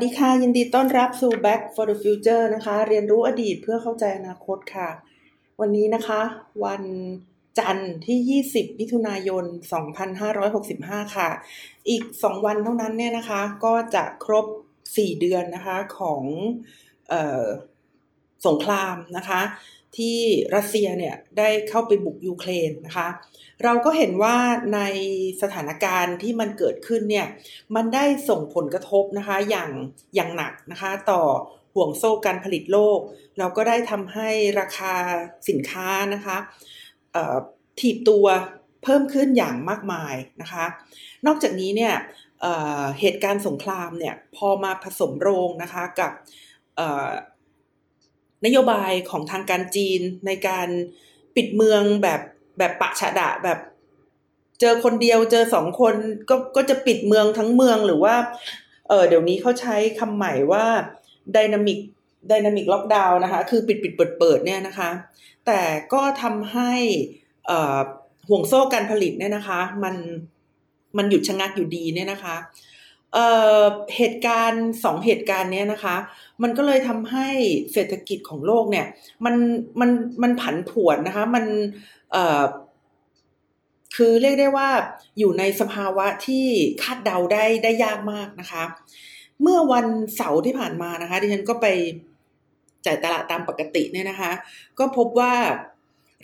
สวัสดีค่ะ ยินดีต้อนรับสู่ Back for the Future นะคะ เรียนรู้อดีตเพื่อเข้าใจอนาคตค่ะ วันนี้นะคะ วันจันทร์ที่ 20มิถุนายน 2565 ค่ะ อีก 2 วันเท่านั้นเนี่ยนะคะ ก็จะครบ 4 เดือนนะคะของออสงครามนะคะ ที่รัสเซียเนี่ยได้เข้าไปบุกยูเครนนะคะ เราก็เห็นว่าในสถานการณ์ที่มันเกิดขึ้นเนี่ยมันได้ส่งผลกระทบนะคะอย่างอย่างหนักนะคะต่อห่วงโซ่การผลิตโลก เราก็ได้ทำให้ราคาสินค้านะคะถีบตัวเพิ่มขึ้นอย่างมากมายนะคะ นอกจากนี้เนี่ยเเหตุการณ์สงครามเนี่ยพอมาผสมโรงนะคะกับ นโยบายของทางการจีนในการปิดเมืองแบบแบบปะฉะดะแบบ เจอคนเดียวเจอสองคนก็ก็จะปิดเมืองทั้งเมืองหรือว่า เออเดี๋ยวนี้เขาใช้คำใหม่ว่าดินามิกดินามิกล็อกดาวน์นะคะ คือปิดปิดเปิดเปิดเนี่ยนะคะ แต่ก็ทำให้อ่ห่วงโซ่การผลิตเนี่ยนะคะ มันมันหยุดชะงักอยู่ดีเนี่ยนะคะ เอ่อเหตุการณ์สองเหตุการณ์เนี้ยนะคะ มันก็เลยทำให้เศรษฐกิจของโลกเนี่ย มันมันมันผันผวนนะคะ มันเอ่อคือเรียกได้ว่าอยู่ในสภาวะที่คาดเดาได้ได้ยากมากนะคะ เมื่อวันเสาร์ที่ผ่านมานะคะ ดิฉันก็ไปจ่ายตลาดตามปกติเนี่ยนะคะ ก็พบว่า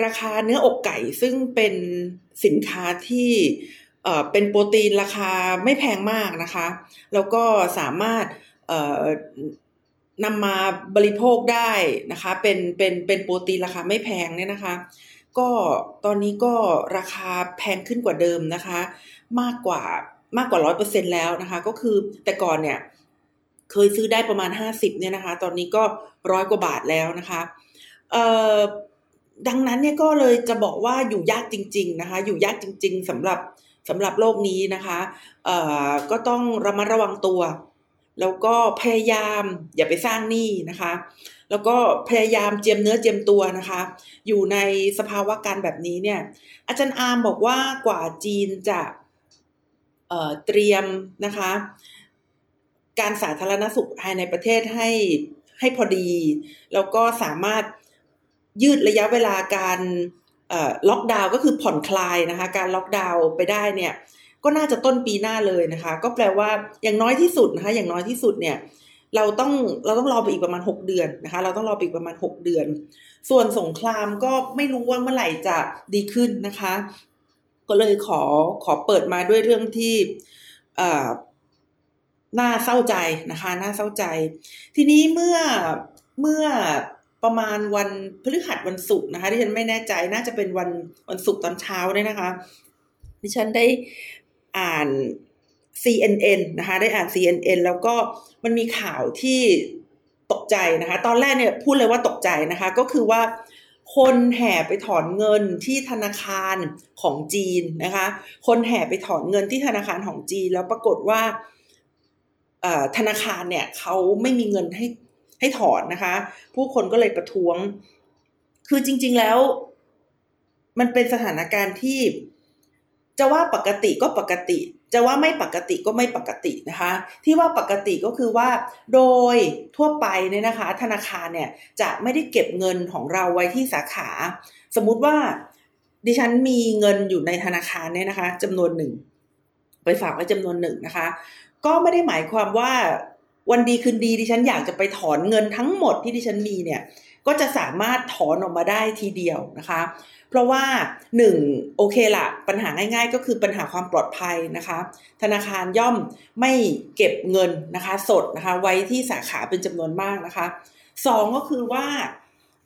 ราคาเนื้ออกไก่ซึ่งเป็นสินค้าที่ เป็นโปรตีนราคาไม่แพงมากนะคะ แล้วก็สามารถนำมาบริโภคได้นะคะ เป็นเป็นเป็นโปรตีนราคาไม่แพงเนี่ยนะคะ ก็ตอนนี้ก็ราคาแพงขึ้นกว่าเดิมนะคะ มากกว่ามากกว่าร้อยเปอร์เซ็นแล้วนะคะ ก็คือแต่ก่อนเนี่ยเคยซื้อได้ประมาณห้าสิบเนี่ยนะคะ ตอนนี้ก็ร้อยกว่าบาทแล้วนะคะเอ่อดังนั้นเนี่ยก็เลยจะบอกว่าอยู่ยากจริง ๆนะคะ อยู่ยากจริง ๆสำหรับ สำหรับโลกนี้นะคะเอ่อก็ต้องระมัดระวังตัว แล้วก็พยายามอย่าไปสร้างหนี้นะคะ แล้วก็พยายามเจียมเนื้อเจียมตัวนะคะ อยู่ในสภาวะการแบบนี้เนี่ย อาจารย์อาร์มบอกว่ากว่าจีนจะเเตรียมนะคะ การสาธารณสุขภายในประเทศให้ให้พอดี แล้วก็สามารถยืดระยะเวลาการ ล็อกดาวน์ก็คือผ่อนคลายนะคะ การล็อกดาวน์ไปได้เนี่ย ก็น่าจะต้นปีหน้าเลยนะคะ ก็แปลว่าอย่างน้อยที่สุดนะคะ อย่างน้อยที่สุดเนี่ย เราต้องเราต้องรอไปอีกประมาณ 6 เดือนนะคะ เราต้องรอไปอีกประมาณ 6 เดือน ส่วนสงครามก็ไม่รู้ว่าเมื่อไหร่จะดีขึ้นนะคะ ก็เลยขอขอเปิดมาด้วยเรื่องที่น่าเศร้าใจนะคะ น่าเศร้าใจ ทีนี้เมื่อเมื่อ ประมาณวันพฤหัสวันศุกร์นะคะที่ฉันไม่แน่ใจน่าจะเป็นวันวันศุกร์ตอนเช้าเนี่ยนะคะที่ฉันได้อ่าน CNN นะคะได้อ่าน CNN แล้วก็มันมีข่าวที่ตกใจนะคะ ตอนแรกเนี่ยพูดเลยว่าตกใจนะคะ ก็คือว่าคนแห่ไปถอนเงินที่ธนาคารของจีนนะคะ คนแห่ไปถอนเงินที่ธนาคารของจีน แล้วปรากฏว่าธนาคารเนี่ยเขาไม่มีเงินให้ ให้ถอนนะคะ ผู้คนก็เลยประท้วง คือจริง ๆแล้ว มันเป็นสถานการณ์ที่ จะว่าปกติก็ปกติ จะว่าไม่ปกติก็ไม่ปกตินะคะ ที่ว่าปกติก็คือว่า โดยทั่วไปเนี่ยนะคะ ธนาคารเนี่ยจะไม่ได้เก็บเงินของเราไว้ที่สาขา สมมุติว่าดิฉันมีเงินอยู่ในธนาคารเนี่ยนะคะจำนวนหนึ่ง ไปฝากไว้จำนวนหนึ่งนะคะ ก็ไม่ได้หมายความว่า วันดีคืนดีดิฉันอยากจะไปถอนเงินทั้งหมดที่ดิฉันมีเนี่ยก็จะสามารถถอนออกมาได้ทีเดียวนะคะ เพราะว่าหนึ่งโอเคละปัญหาง่ายๆ ก็คือปัญหาความปลอดภัยนะคะ ธนาคารย่อมไม่เก็บเงินนะคะ สดนะคะ ไว้ที่สาขาเป็นจำนวนมากนะคะสองก็คือว่า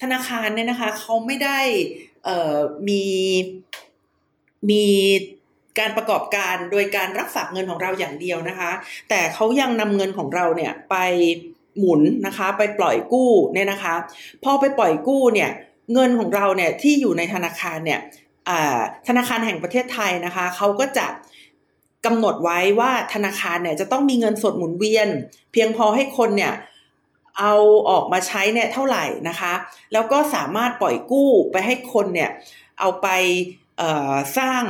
ธนาคารเนี่ยนะคะเขาไม่ได้มีมี การประกอบการโดยการรับฝากเงินของเราอย่างเดียวนะคะ แต่เขายังนำเงินของเราเนี่ยไปหมุนนะคะ ไปปล่อยกู้เนี่ยนะคะ พอไปปล่อยกู้เนี่ยเงินของเราเนี่ยที่อยู่ในธนาคารเนี่ยธนาคารแห่งประเทศไทยนะคะเขาก็จะกำหนดไว้ว่าธนาคารเนี่ยจะต้องมีเงินสดหมุนเวียน เพียงพอให้คนเนี่ยเอาออกมาใช้เนี่ยเท่าไหร่นะคะ แล้วก็สามารถปล่อยกู้ไปให้คนเนี่ยเอาไปสร้าง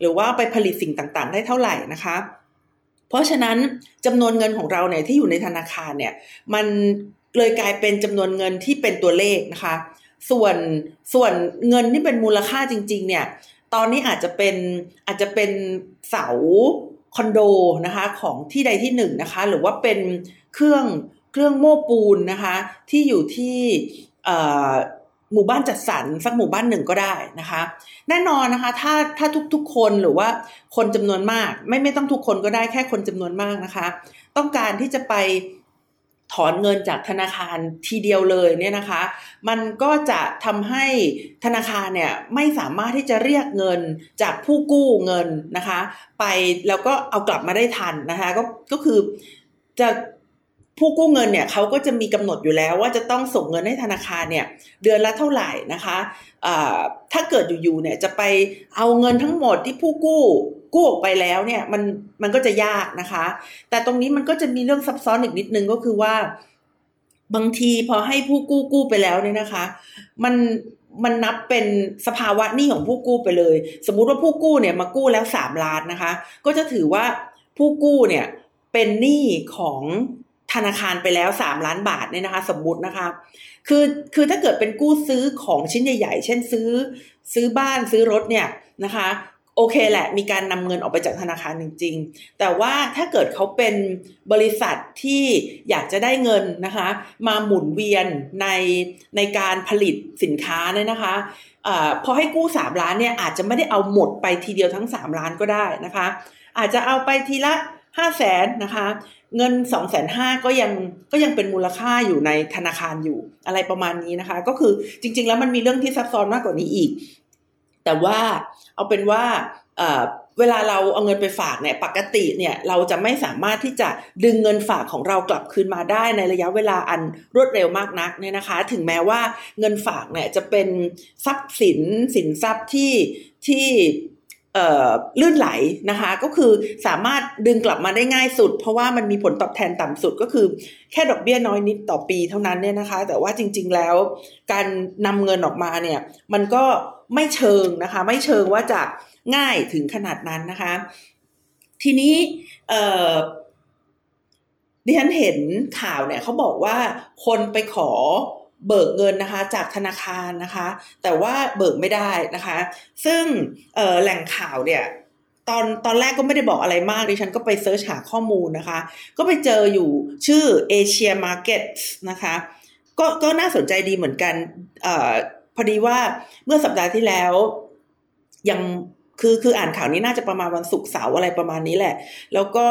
หรือว่าไปผลิตสิ่งต่างๆ ได้เท่าไหร่นะคะ เพราะฉะนั้นจำนวนเงินของเราเนี่ยที่อยู่ในธนาคารเนี่ยมันเลยกลายเป็นจำนวนเงินที่เป็นตัวเลขนะคะ ส่วนส่วนเงินที่เป็นมูลค่าจริง ๆ เนี่ยตอนนี้อาจจะเป็นอาจจะเป็นเสาคอนโดนะคะของที่ใดที่หนึ่งนะคะ หรือว่าเป็นเครื่องเครื่องโม้ปูนนะคะ ที่อยู่ที่ หมู่บ้านจัดสรรสักหมู่บ้านหนึ่งก็ได้นะคะ แน่นอนนะคะ ถ้าถ้าทุกๆคนหรือว่าคนจำนวนมาก ไม่ไม่ต้องทุกคนก็ได้แค่คนจำนวนมากนะคะ ต้องการที่จะไปถอนเงินจากธนาคารทีเดียวเลยเนี่ยนะคะ มันก็จะทำให้ธนาคารเนี่ยไม่สามารถที่จะเรียกเงินจากผู้กู้เงินนะคะ ไปแล้วก็เอากลับมาได้ทันนะคะ ก็ก็คือจะ ผู้กู้เงินเนี่ยเขาก็จะมีกำหนดอยู่แล้วว่าจะต้องส่งเงินให้ธนาคารเนี่ยเดือนละเท่าไหร่นะคะถ้าเกิดอยู่ๆเนี่ยจะไปเอาเงินทั้งหมดที่ผู้กู้กู้ออกไปแล้วเนี่ยมันมันก็จะยากนะคะ แต่ตรงนี้มันก็จะมีเรื่องซับซ้อนอีกนิดนึงก็คือว่า บางทีพอให้ผู้กู้กู้ไปแล้วเนี่ยนะคะ มันมันนับเป็นสภาวะหนี้ของผู้กู้ไปเลย สมมุติว่าผู้กู้เนี่ยมากู้แล้วสามล้านนะคะ ก็จะถือว่าผู้กู้เนี่ยเป็นหนี้ของ ธนาคารไปแล้วสามล้านบาทเนี่ยนะคะ สมมุตินะคะ คือคือถ้าเกิดเป็นกู้ซื้อของชิ้นใหญ่ ๆ เช่นซื้อ ซื้อบ้านซื้อรถเนี่ยนะคะ โอเคแหละ มีการนำเงินออกไปจากธนาคารจริง ๆ แต่ว่าถ้าเกิดเขาเป็นบริษัทที่อยากจะได้เงินนะคะ มาหมุนเวียนในในการผลิตสินค้าเนี่ยนะคะอพอให้กู้สามล้านเนี่ยอาจจะไม่ได้เอาหมดไปทีเดียวทั้งสามล้านก็ได้นะคะ อาจจะเอาไปทีละห้าแสนนะคะ เงินสองแสนห้าก็ยังก็ยังเป็นมูลค่าอยู่ในธนาคารอยู่อะไรประมาณนี้นะคะ ก็คือจริง ๆ แล้วมันมีเรื่องที่ซับซ้อนมากกว่านี้อีก แต่ว่าเอาเป็นว่าเวลาเราเอาเงินไปฝากเนี่ยปกติเนี่ยเราจะไม่สามารถที่จะดึงเงินฝากของเรากลับคืนมาได้ในระยะเวลาอันรวดเร็วมากนักเนี่ยนะคะ ถึงแม้ว่าเงินฝากเนี่ยจะเป็นทรัพย์สินสินทรัพย์ที่ที่ ลื่นไหลนะคะ ก็คือสามารถดึงกลับมาได้ง่ายสุด เพราะว่ามันมีผลตอบแทนต่ำสุดก็คือแค่ดอกเบี้ยน้อยนิดต่อปีเท่านั้นเนี่ยนะคะ แต่ว่าจริง ๆแล้ว การนำเงินออกมาเนี่ยมันก็ไม่เชิงนะคะ ไม่เชิงว่าจะง่ายถึงขนาดนั้นนะคะ ทีนี้ดิฉันเห็นข่าวเนี่ยเขาบอกว่าคนไปขอ เบิกเงินนะคะจากธนาคารนะคะ แต่ว่าเบิกไม่ได้นะคะ ซึ่งแหล่งข่าวเนี่ยตอนตอนแรกก็ไม่ได้บอกอะไรมากดิฉันก็ไปเซิร์ชหาข้อมูลนะคะ ก็ไปเจออยู่ชื่อ Asia Markets นะคะ ก็ก็น่าสนใจดีเหมือนกันอพอดีว่าเมื่อสัปดาห์ที่แล้ว ยังคือคืออ่านข่าวนี้น่าจะประมาณวันศุกร์เสาร์อะไรประมาณนี้แหละ แล้วก็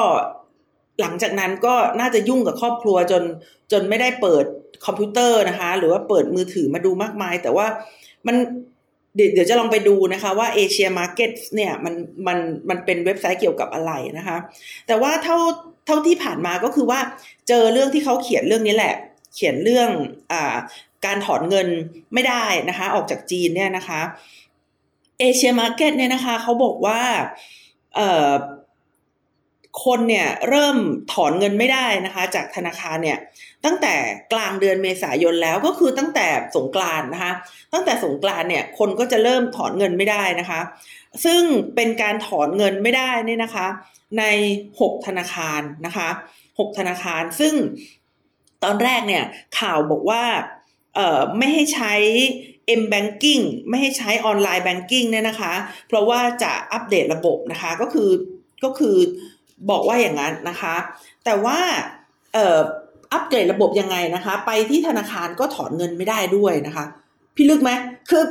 หลังจากนั้นก็น่าจะยุ่งกับครอบครัวจนจนไม่ได้เปิดคอมพิวเตอร์นะคะ หรือว่าเปิดมือถือมาดูมากมาย แต่ว่ามันเดี๋ยวจะลองไปดูนะคะว่า Asia Market เนี่ยมันมันมันเป็นเว็บไซต์เกี่ยวกับอะไรนะคะ แต่ว่าเท่าเท่าที่ผ่านมาก็คือว่าเจอเรื่องที่เขาเขียนเรื่องนี้แหละ เขียนเรื่องอ่าการถอนเงินไม่ได้นะคะ ออกจากจีนเนี่ยนะคะเอเชียมาร์เก็ตเนี่ยนะคะเขาบอกว่าเอ่อ คนเนี่ยเริ่มถอนเงินไม่ได้นะคะ จากธนาคารเนี่ยตั้งแต่กลางเดือนเมษายนแล้วก็คือตั้งแต่สงกรานนะคะ ตั้งแต่สงกรานเนี่ยคนก็จะเริ่มถอนเงินไม่ได้นะคะ ซึ่งเป็นการถอนเงินไม่ได้นี่นะคะ ใน 6 ธนาคารนะคะ 6 ธนาคารซึ่งตอนแรกเนี่ยข่าวบอกว่าเอ่อไม่ให้ใช้ M banking ไม่ให้ใช้ออนไลน์ banking เนี่ยนะคะ เพราะว่าจะอัปเดตระบบนะคะก็คือก็คือ บอกว่าอย่างนั้นนะคะ แต่ว่าเอ่ออัปเกรดระบบยังไงนะคะ ไปที่ธนาคารก็ถอนเงินไม่ได้ด้วยนะคะ พี่ลึกไหมคือ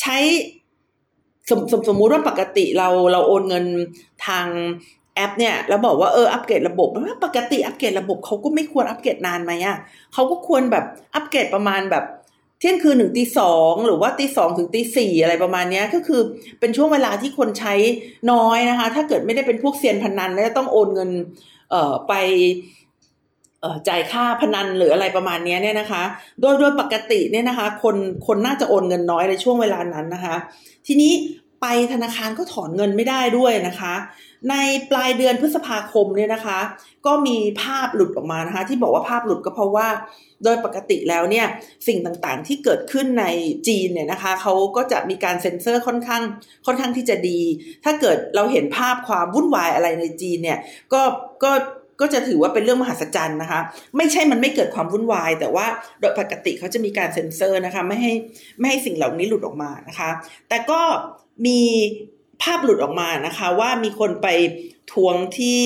ใช้สมสมสมมุติว่าปกติเราเราโอนเงินทางแอปเนี่ยแล้วบอกว่าเอออัปเกรดระบบว่าปกติอัปเกรดระบบเขาก็ไม่ควรอัปเกรดนานไหมอะเขาก็ควรแบบอัปเกรดประมาณแบบ เที่ยงคืนหนึ่งตีสองหรือว่าตีสองถึงตีสี่อะไรประมาณนี้ก็คือเป็นช่วงเวลาที่คนใช้น้อยนะคะ ถ้าเกิดไม่ได้เป็นพวกเซียนพนันแล้วต้องโอนเงินเอ่อไปจ่ายค่าพนันหรืออะไรประมาณนี้เนี่ยนะคะ โดยโดยปกติเนี่ยนะคะ คนคนน่าจะโอนเงินน้อยในช่วงเวลานั้นนะคะ ทีนี้ไปธนาคารก็ถอนเงินไม่ได้ด้วยนะคะ ในปลายเดือนพฤษภาคมเนี่ยนะคะ ก็มีภาพหลุดออกมานะคะ ที่บอกว่าภาพหลุดก็เพราะว่า โดยปกติแล้วเนี่ยสิ่งต่างๆที่เกิดขึ้นในจีนเนี่ยนะคะเขาก็จะมีการเซ็นเซอร์ค่อนข้างค่อนข้างที่จะดี ถ้าเกิดเราเห็นภาพความวุ่นวายอะไรในจีนเนี่ยก็ก็ก็จะถือว่าเป็นเรื่องมหัศจรรย์นะคะ ไม่ใช่มันไม่เกิดความวุ่นวาย แต่ว่าโดยปกติเขาจะมีการเซ็นเซอร์นะคะ ไม่ให้ไม่ให้สิ่งเหล่านี้หลุดออกมานะคะ แต่ก็มี ภาพหลุดออกมานะคะ ว่ามีคนไปทวงที่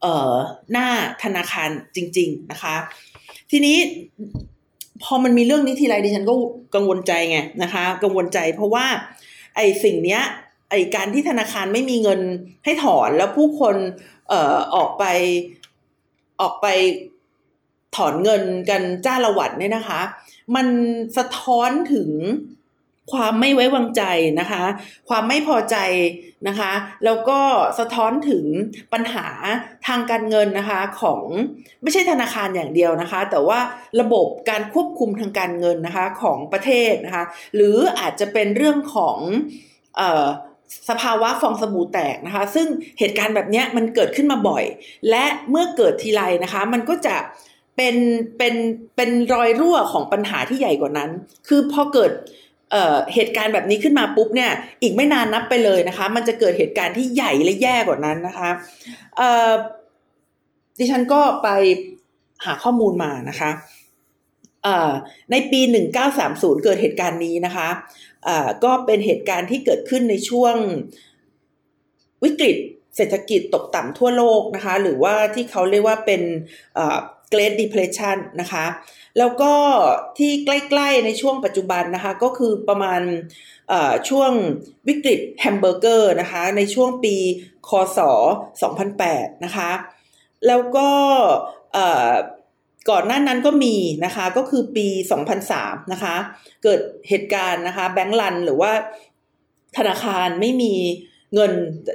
เอ่อหน้าธนาคารจริง ๆนะคะ ทีนี้พอมันมีเรื่องนี้ทีไรดิฉันก็กังวลใจไงนะคะ กังวลใจเพราะว่า ไอ้สิ่งเนี้ยไอ้การที่ธนาคารไม่มีเงินให้ถอนแล้วผู้คนเอ่อออกไปออกไปถอนเงินกันจ้าละวัดเนี่ยนะคะ มันสะท้อนถึง ความไม่ไว้วางใจนะคะ ความไม่พอใจนะคะ แล้วก็สะท้อนถึงปัญหาทางการเงินนะคะของไม่ใช่ธนาคารอย่างเดียวนะคะ แต่ว่าระบบการควบคุมทางการเงินนะคะของประเทศนะคะ หรืออาจจะเป็นเรื่องของสภาวะฟองสบู่แตกนะคะ ซึ่งเหตุการณ์แบบนี้มันเกิดขึ้นมาบ่อย และเมื่อเกิดทีไรนะคะ มันก็จะเป็นเป็นเป็นรอยรั่วของปัญหาที่ใหญ่กว่านั้น คือพอเกิด เเหตุการณ์แบบนี้ขึ้นมาปุ๊บเนี่ยอีกไม่นานนับไปเลยนะคะ มันจะเกิดเหตุการณ์ที่ใหญ่และแย่กว่านั้นนะคะดิฉันก็ไปหาข้อมูลมานะคะเอ่อในปี 1930 เกิดเหตุการณ์นี้นะคะก็เป็นเหตุการณ์ที่เกิดขึ้นในช่วงวิกฤตเศรษฐกิจตกต่ำทั่วโลกนะคะ หรือว่าที่เขาเรียกว่าเป็น Great Depression นะคะ แล้วก็ที่ใกล้ๆในช่วงปัจจุบันนะคะ ก็คือประมาณช่วงวิกฤตแฮมเบอร์เกอร์นะคะ ในช่วงปีคศ 2008 นะคะ แล้วก็ก่อนหน้านั้นก็มีนะคะก็คือปี 2003 นะคะ เกิดเหตุการณ์นะคะแบงก์ลันหรือว่าธนาคารไม่มี เงิน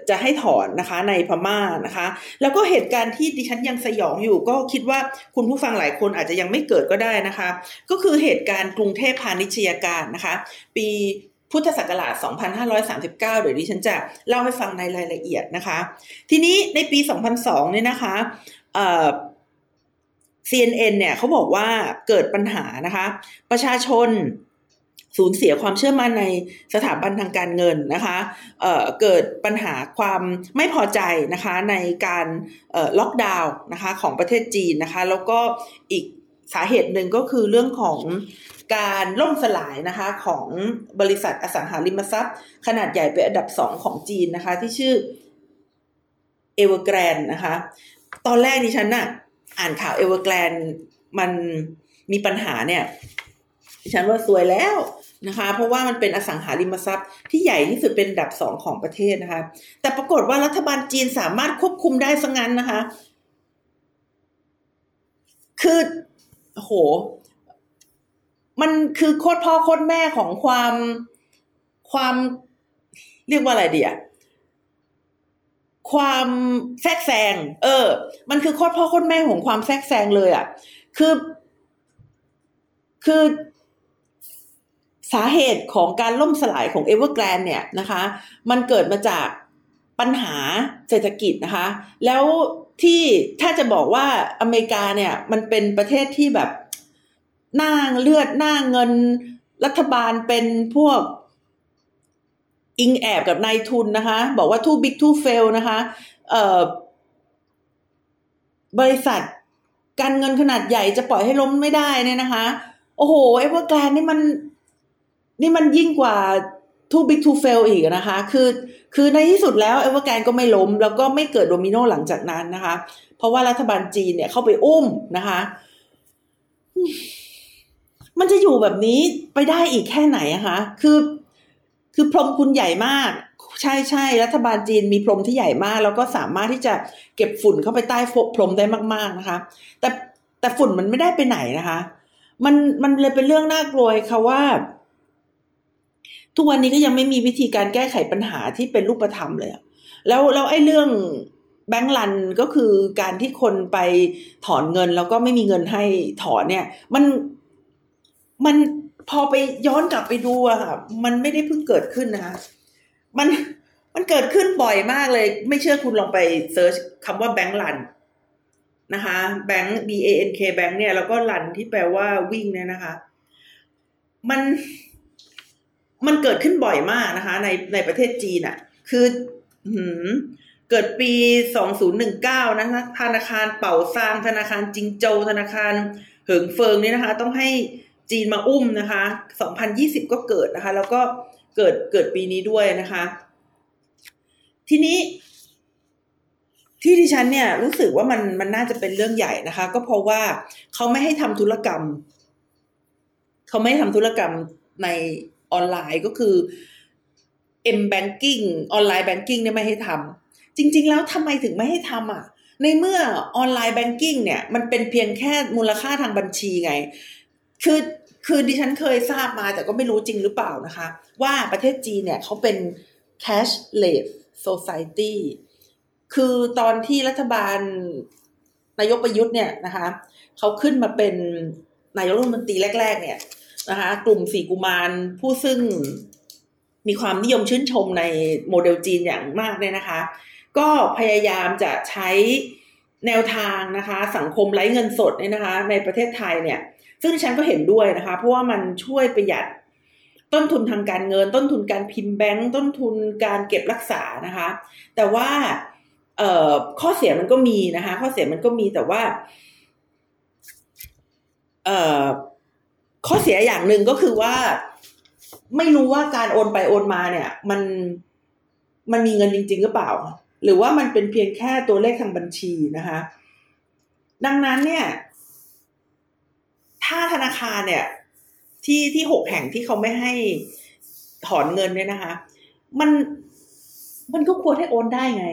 จะให้ถอนนะคะในพม่านะคะ แล้วก็เหตุการณ์ที่ดิฉันยังสยองอยู่ก็คิดว่าคุณผู้ฟังหลายคนอาจจะยังไม่เกิดก็ได้นะคะ ก็คือเหตุการณ์กรุงเทพพาณิชยการนะคะ ปีพุทธศักราช 2539 เดี๋ยวดิฉันจะเล่าให้ฟังในรายละเอียดนะคะ ทีนี้ในปี 2002 เนี่ยนะคะ CNN เนี่ยเขาบอกว่าเกิดปัญหานะคะ ประชาชน สูญเสียความเชื่อมั่นในสถาบันทางการเงินนะคะเเกิดปัญหาความไม่พอใจนะคะในการล็อกดาวน์นะคะของประเทศจีนนะคะ แล้วก็อีกสาเหตุหนึ่งก็คือเรื่องของการล่มสลายนะคะของบริษัทอสังหาริมทรัพย์ ขนาดใหญ่เป็นอันดับสองของจีนนะคะ ที่ชื่อเอเวอร์แกรนนะคะ ตอนแรกดิฉันน่ะอ่านข่าวเอเวอร์แกรนมันมีปัญหาเนี่ยฉันว่าซวยแล้ว นะคะ เพราะว่ามันเป็นอสังหาริมทรัพย์ที่ใหญ่ที่สุดเป็นดับสองของประเทศนะคะ แต่ปรากฏว่ารัฐบาลจีนสามารถควบคุมได้ซะงั้นนะคะ คือโห มันคือโคตรพ่อโคตรแม่ของความความเรียกว่าอะไรดีอะความแทรกแซง เออ มันคือโคตรพ่อโคตรแม่ของความแทรกแซงเลยอะ่ะคือ คือ สาเหตุของการล่มสลายของเอเวอร์แกรนเนี่ยนะคะ มันเกิดมาจากปัญหาเศรษฐกิจนะคะ แล้วที่ถ้าจะบอกว่าอเมริกาเนี่ยมันเป็นประเทศที่แบบหน้าเลือดหน้าเงินรัฐบาลเป็นพวกอิงแอบกับนายทุนนะคะ บอกว่า too big to fail นะคะเบริษัทการเงินขนาดใหญ่จะปล่อยให้ล้มไม่ได้เนี่ยนะคะ โอ้โหเอเวอร์แกรนนี่มัน นี่มันยิ่งกว่า too big to fail อีกนะคะ คือ คือในที่สุดแล้วเอเวอร์แกรนก็ไม่ล้ม แล้วก็ไม่เกิดโดมิโนหลังจากนั้นนะคะ เพราะว่ารัฐบาลจีนเนี่ยเข้าไปอุ้มนะคะ มันจะอยู่แบบนี้ไปได้อีกแค่ไหนอะคะ คือ คือพรมคุณใหญ่มาก ใช่ใช่รัฐบาลจีนมีพรมที่ใหญ่มาก แล้วก็สามารถที่จะเก็บฝุ่นเข้าไปใต้พรมได้มาก ๆนะคะ แต่แต่ฝุ่นมันไม่ได้ไปไหนนะคะ มันมันเลยเป็นเรื่องน่ากลัวค่ะว่า ทุกวันนี้ก็ยังไม่มีวิธีการแก้ไขปัญหาที่เป็นรูปธรรมเลยแล้วแล้วไอ้เรื่องแบงก์ลันก็คือการที่คนไปถอนเงินแล้วก็ไม่มีเงินให้ถอนเนี่ย มันมันพอไปย้อนกลับไปดูอะค่ะมันไม่ได้เพิ่งเกิดขึ้นนะคะมันมันเกิดขึ้นบ่อยมากเลย ไม่เชื่อคุณลองไปเซิร์ชคำว่าแบงก์ลันนะคะแบงก์ B A N K แบงก์เนี่ยแล้วก็ลันที่แปลว่าวิ่งเนี่ยนะคะ มัน มันเกิดขึ้นบ่อยมากนะคะ ในในประเทศจีนอะ่ะ คือเกิดปี2019นะคะธนาคารเป่าซางธนาคารจิงโจวธนาคารเหิงเฟิงนี่นะคะ ต้องให้จีนมาอุ้มนะคะ2020ก็เกิดนะคะ แล้วก็เกิดเกิดปีนี้ด้วยนะคะ ทีนี้ที่ดิฉันเนี่ยรู้สึกว่ามันมันน่าจะเป็นเรื่องใหญ่นะคะ ก็เพราะว่าเขาไม่ให้ทำธุรกรรม เขาไม่ทำธุรกรรมใน ออนไลน์ก็คือ M banking online banking เนี่ยไม่ให้ทำจริง ๆ แล้วทำไมถึงไม่ให้ทำอะ ในเมื่อ online banking เนี่ย มันเป็นเพียงแค่มูลค่าทางบัญชีไง คือคือดิฉันเคยทราบมาแต่ก็ไม่รู้จริงหรือเปล่านะคะ ว่าประเทศจีนเนี่ยเขาเป็น cashless society คือตอนที่รัฐบาลนายกประยุทธ์เนี่ยนะคะเขาขึ้นมาเป็นนายกรัฐมนตรีแรก ๆ เนี่ย นะคะ กลุ่มสี่กุมารผู้ซึ่งมีความนิยมชื่นชมในโมเดลจีนอย่างมากเนี่ยนะคะ ก็พยายามจะใช้แนวทางนะคะ สังคมไร้เงินสดเนี่ยนะคะ ในประเทศไทยเนี่ย ซึ่งฉันก็เห็นด้วยนะคะ เพราะว่ามันช่วยประหยัดต้นทุนทางการเงิน ต้นทุนการพิมพ์แบงก์ต้นทุนการเก็บรักษานะคะ แต่ว่าเออข้อเสียมันก็มีนะคะ ข้อเสียมันก็มีแต่ว่าเออ ข้อเสียอย่างหนึ่งก็คือว่า ไม่รู้ว่าการโอนไปโอนมาเนี่ย มันมันมีเงินจริง ๆ หรือเปล่า หรือว่ามันเป็นเพียงแค่ตัวเลขทางบัญชีนะคะ ดังนั้นเนี่ย ถ้าธนาคารเนี่ย ที่ที่หกแห่งที่เขาไม่ให้ถอนเงินเนี่ยนะคะ มันมันก็ควรให้โอนได้ไง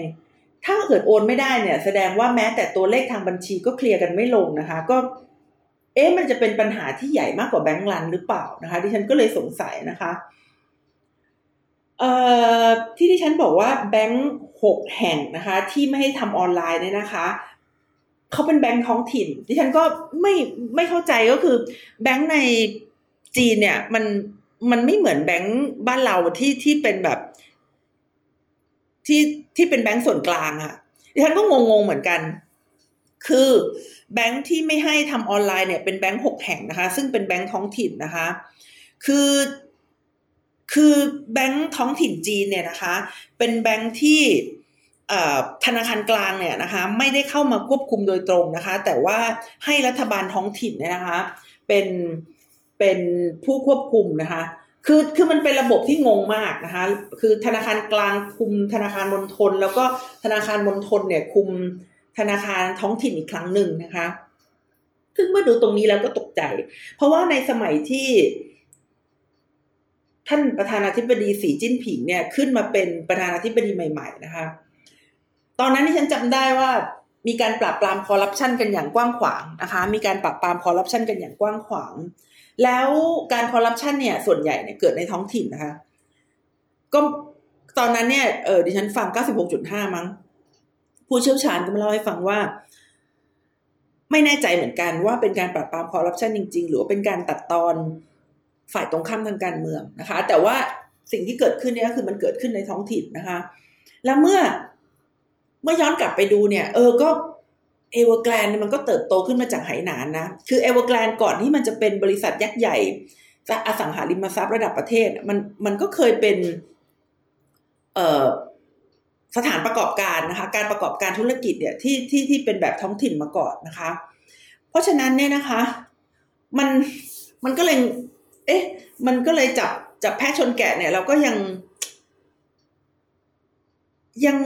ถ้าเกิดโอนไม่ได้เนี่ย แสดงว่าแม้แต่ตัวเลขทางบัญชีก็เคลียร์กันไม่ลงนะคะ ก็ เอ๊ะมันจะเป็นปัญหาที่ใหญ่มากกว่าแบงก์รันหรือเปล่านะคะ ดิฉันก็เลยสงสัยนะคะเอ่อที่ดิฉันบอกว่าแบงก์หกแห่งนะคะ ที่ไม่ให้ทำออนไลน์เนี่ยนะคะเขาเป็นแบงก์ท้องถิ่น ดิฉันก็ไม่ไม่เข้าใจก็คือแบงก์ในจีนเนี่ย มันมันไม่เหมือนแบงก์บ้านเราที่ที่เป็นแบบ ที่ที่เป็นแบงก์ส่วนกลางอะดิฉันก็งงๆเหมือนกัน คือแบงค์ที่ไม่ให้ทำออนไลน์เนี่ยเป็นแบงค์หกแห่งนะคะ ซึ่งเป็นแบงค์ท้องถิ่นนะคะ คือคือแบงค์ท้องถิ่นจีนเนี่ยนะคะ เป็นแบงค์ที่ธนาคารกลางเนี่ยนะคะ ไม่ได้เข้ามาควบคุมโดยตรงนะคะ แต่ว่าให้รัฐบาลท้องถิ่นเนี่ยนะคะ เป็นเป็นผู้ควบคุมนะคะ คือคือมันเป็นระบบที่งงมากนะคะ คือธนาคารกลางคุมธนาคารมณฑลแล้วก็ธนาคารมณฑลเนี่ยคุม ธนาคารท้องถิ่นอีกครั้งหนึ่งนะคะ ซึ่งเมื่อดูตรงนี้แล้วก็ตกใจ เพราะว่าในสมัยที่ ท่านประธานาธิบดีสีจิ้นผิงเนี่ยขึ้นมาเป็นประธานาธิบดีใหม่ ๆ นะคะ ตอนนั้นที่ฉันจำได้ว่ามีการปราบปรามคอร์รัปชันกันอย่างกว้างขวางนะคะ มีการปราบปรามคอร์รัปชันกันอย่างกว้างขวาง แล้วการคอร์รัปชันเนี่ย ส่วนใหญ่เนี่ยเกิดในท้องถิ่นนะคะ ก็ตอนนั้นเนี่ย เออดิฉันฟัง 96.5 มั้ง ผู้เชี่ยวชาญก็มาเล่าให้ฟังว่า ไม่แน่ใจเหมือนกันว่าเป็นการปราบปรามคอร์รัปชันจริง ๆ หรือว่าเป็นการตัดตอนฝ่ายตรงข้ามทางการเมืองนะคะ แต่ว่าสิ่งที่เกิดขึ้นเนี่ยคือมันเกิดขึ้นในท้องถิ่นนะคะ แล้วเมื่อเมื่อย้อนกลับไปดูเนี่ย เออก็เอเวอร์แกลนมันก็เติบโตขึ้นมาจากไหหนานนะ คือเอเวอร์แกลนก่อนที่มันจะเป็นบริษัทยักษ์ใหญ่อสังหาริมทรัพย์ระดับประเทศ มันมันก็เคยเป็น เอ่อ สถานประกอบการนะคะการประกอบการธุรกิจเนี่ยที่ที่ที่เป็นแบบท้องถิ่นมาก่อนนะคะ เพราะฉะนั้นเนี่ยนะคะมันมันก็เลย เอ๊ะ มันก็เลยจับจับแพะชนแกะเนี่ยเราก็ยัง ยัง